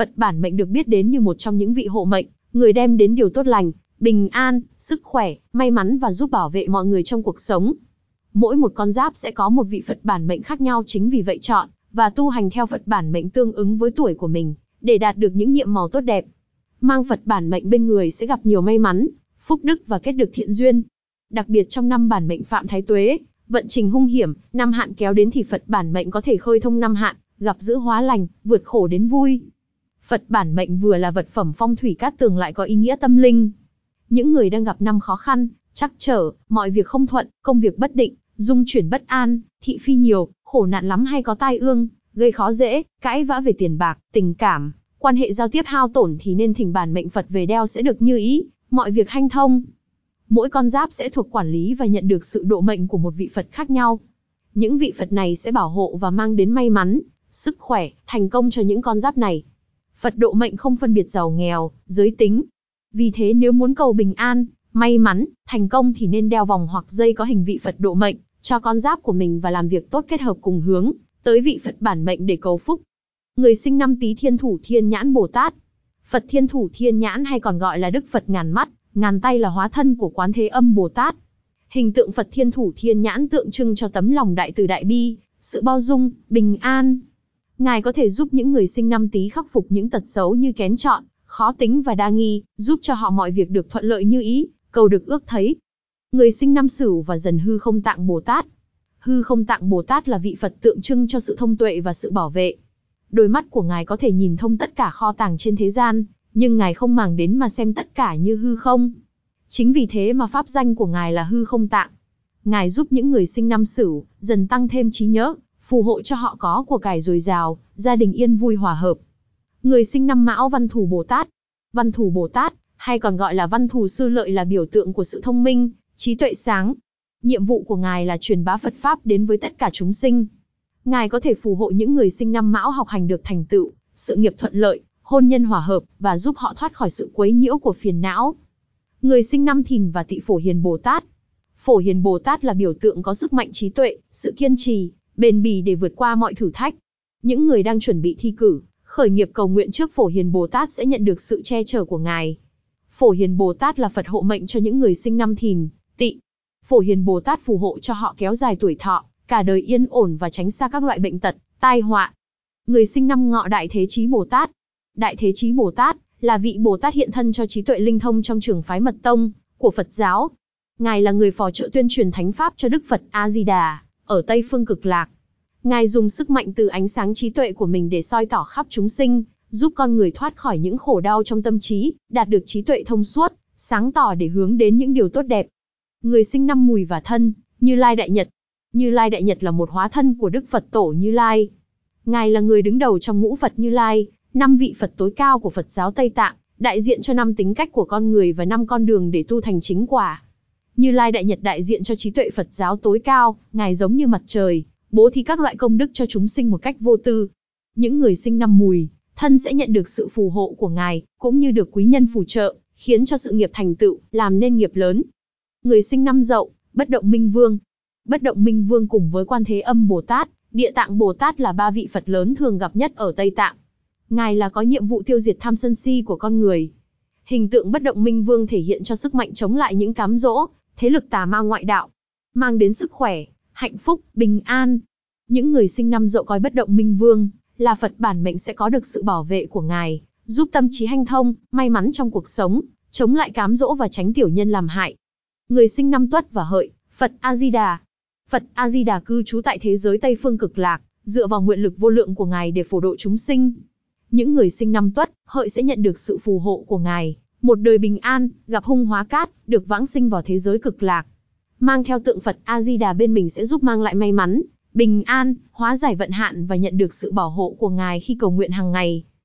Phật bản mệnh được biết đến như một trong những vị hộ mệnh, người đem đến điều tốt lành, bình an, sức khỏe, may mắn và giúp bảo vệ mọi người trong cuộc sống. Mỗi một con giáp sẽ có một vị Phật bản mệnh khác nhau chính vì vậy chọn và tu hành theo Phật bản mệnh tương ứng với tuổi của mình, để đạt được những nhiệm màu tốt đẹp. Mang Phật bản mệnh bên người sẽ gặp nhiều may mắn, phúc đức và kết được thiện duyên. Đặc biệt trong năm bản mệnh Phạm Thái Tuế, vận trình hung hiểm, năm hạn kéo đến thì Phật bản mệnh có thể khơi thông năm hạn, gặp giữ hóa lành, vượt khổ đến vui. Phật bản mệnh vừa là vật phẩm phong thủy cát tường lại có ý nghĩa tâm linh. Những người đang gặp năm khó khăn, chắc trở, mọi việc không thuận, công việc bất định, dung chuyển bất an, thị phi nhiều, khổ nạn lắm hay có tai ương, gây khó dễ, cãi vã về tiền bạc, tình cảm, quan hệ giao tiếp hao tổn thì nên thỉnh bản mệnh Phật về đeo sẽ được như ý, mọi việc hanh thông. Mỗi con giáp sẽ thuộc quản lý và nhận được sự độ mệnh của một vị Phật khác nhau. Những vị Phật này sẽ bảo hộ và mang đến may mắn, sức khỏe, thành công cho những con giáp này. Phật độ mệnh không phân biệt giàu nghèo, giới tính. Vì thế nếu muốn cầu bình an, may mắn, thành công thì nên đeo vòng hoặc dây có hình vị Phật độ mệnh, cho con giáp của mình và làm việc tốt kết hợp cùng hướng, tới vị Phật bản mệnh để cầu phúc. Người sinh năm Tý Thiên Thủ Thiên Nhãn Bồ Tát. Phật Thiên Thủ Thiên Nhãn hay còn gọi là Đức Phật ngàn mắt, ngàn tay là hóa thân của Quán Thế Âm Bồ Tát. Hình tượng Phật Thiên Thủ Thiên Nhãn tượng trưng cho tấm lòng đại từ đại bi, sự bao dung, bình an. Ngài có thể giúp những người sinh năm Tý khắc phục những tật xấu như kén chọn, khó tính và đa nghi, giúp cho họ mọi việc được thuận lợi như ý, cầu được ước thấy. Người sinh năm Sửu và dần hư không tạng Bồ Tát. Hư không tạng Bồ Tát là vị Phật tượng trưng cho sự thông tuệ và sự bảo vệ. Đôi mắt của ngài có thể nhìn thông tất cả kho tàng trên thế gian, nhưng ngài không màng đến mà xem tất cả như hư không. Chính vì thế mà pháp danh của ngài là hư không tạng. Ngài giúp những người sinh năm Sửu dần tăng thêm trí nhớ, phù hộ cho họ có của cải dồi dào, gia đình yên vui hòa hợp. Người sinh năm Mão Văn thù Bồ Tát. Văn thù Bồ Tát, hay còn gọi là Văn thù Sư Lợi là biểu tượng của sự thông minh, trí tuệ sáng. Nhiệm vụ của ngài là truyền bá Phật Pháp đến với tất cả chúng sinh. Ngài có thể phù hộ những người sinh năm Mão học hành được thành tựu, sự nghiệp thuận lợi, hôn nhân hòa hợp, và giúp họ thoát khỏi sự quấy nhiễu của phiền não. Người sinh năm Thìn và Tỵ Phổ Hiền Bồ Tát. Phổ Hiền Bồ Tát là biểu tượng có sức mạnh trí tuệ, sự kiên trì, bền bỉ để vượt qua mọi thử thách. Những người đang chuẩn bị thi cử, khởi nghiệp cầu nguyện trước Phổ Hiền Bồ Tát sẽ nhận được sự che chở của Ngài. Phổ Hiền Bồ Tát là Phật hộ mệnh cho những người sinh năm Thìn, Tỵ. Phổ Hiền Bồ Tát phù hộ cho họ kéo dài tuổi thọ, cả đời yên ổn và tránh xa các loại bệnh tật, tai họa. Người sinh năm Ngọ Đại Thế Chí Bồ Tát. Đại Thế Chí Bồ Tát là vị Bồ Tát hiện thân cho trí tuệ linh thông trong trường phái Mật Tông của Phật giáo. Ngài là người phò trợ tuyên truyền thánh pháp cho Đức Phật A Di Đà ở Tây phương cực lạc. Ngài dùng sức mạnh từ ánh sáng trí tuệ của mình để soi tỏ khắp chúng sinh, giúp con người thoát khỏi những khổ đau trong tâm trí, đạt được trí tuệ thông suốt, sáng tỏ để hướng đến những điều tốt đẹp. Người sinh năm mùi và thân, Như Lai Đại Nhật. Như Lai Đại Nhật là một hóa thân của Đức Phật Tổ Như Lai. Ngài là người đứng đầu trong ngũ Phật Như Lai, năm vị Phật tối cao của Phật giáo Tây Tạng, đại diện cho năm tính cách của con người và năm con đường để tu thành chính quả. Như Lai Đại Nhật đại diện cho trí tuệ Phật giáo tối cao, Ngài giống như mặt trời, bố thí các loại công đức cho chúng sinh một cách vô tư. Những người sinh năm mùi, thân sẽ nhận được sự phù hộ của Ngài, cũng như được quý nhân phù trợ, khiến cho sự nghiệp thành tựu, làm nên nghiệp lớn. Người sinh năm dậu, bất động minh vương. Bất động minh vương cùng với quan thế âm Bồ Tát, địa tạng Bồ Tát là ba vị Phật lớn thường gặp nhất ở Tây Tạng. Ngài là có nhiệm vụ tiêu diệt tham sân si của con người. Hình tượng bất động minh vương thể hiện cho sức mạnh chống lại những cám dỗ, thế lực tà ma ngoại đạo, mang đến sức khỏe, hạnh phúc, bình an. Những người sinh năm dậu coi bất động minh vương, là Phật bản mệnh sẽ có được sự bảo vệ của Ngài, giúp tâm trí hanh thông, may mắn trong cuộc sống, chống lại cám dỗ và tránh tiểu nhân làm hại. Người sinh năm tuất và hợi, Phật A-di-đà. Phật A-di-đà cư trú tại thế giới Tây Phương cực lạc, dựa vào nguyện lực vô lượng của Ngài để phổ độ chúng sinh. Những người sinh năm tuất, hợi sẽ nhận được sự phù hộ của Ngài, một đời bình an, gặp hung hóa cát, được vãng sinh vào thế giới cực lạc. Mang theo tượng Phật A-di-đà bên mình sẽ giúp mang lại may mắn, bình an, hóa giải vận hạn và nhận được sự bảo hộ của Ngài khi cầu nguyện hàng ngày.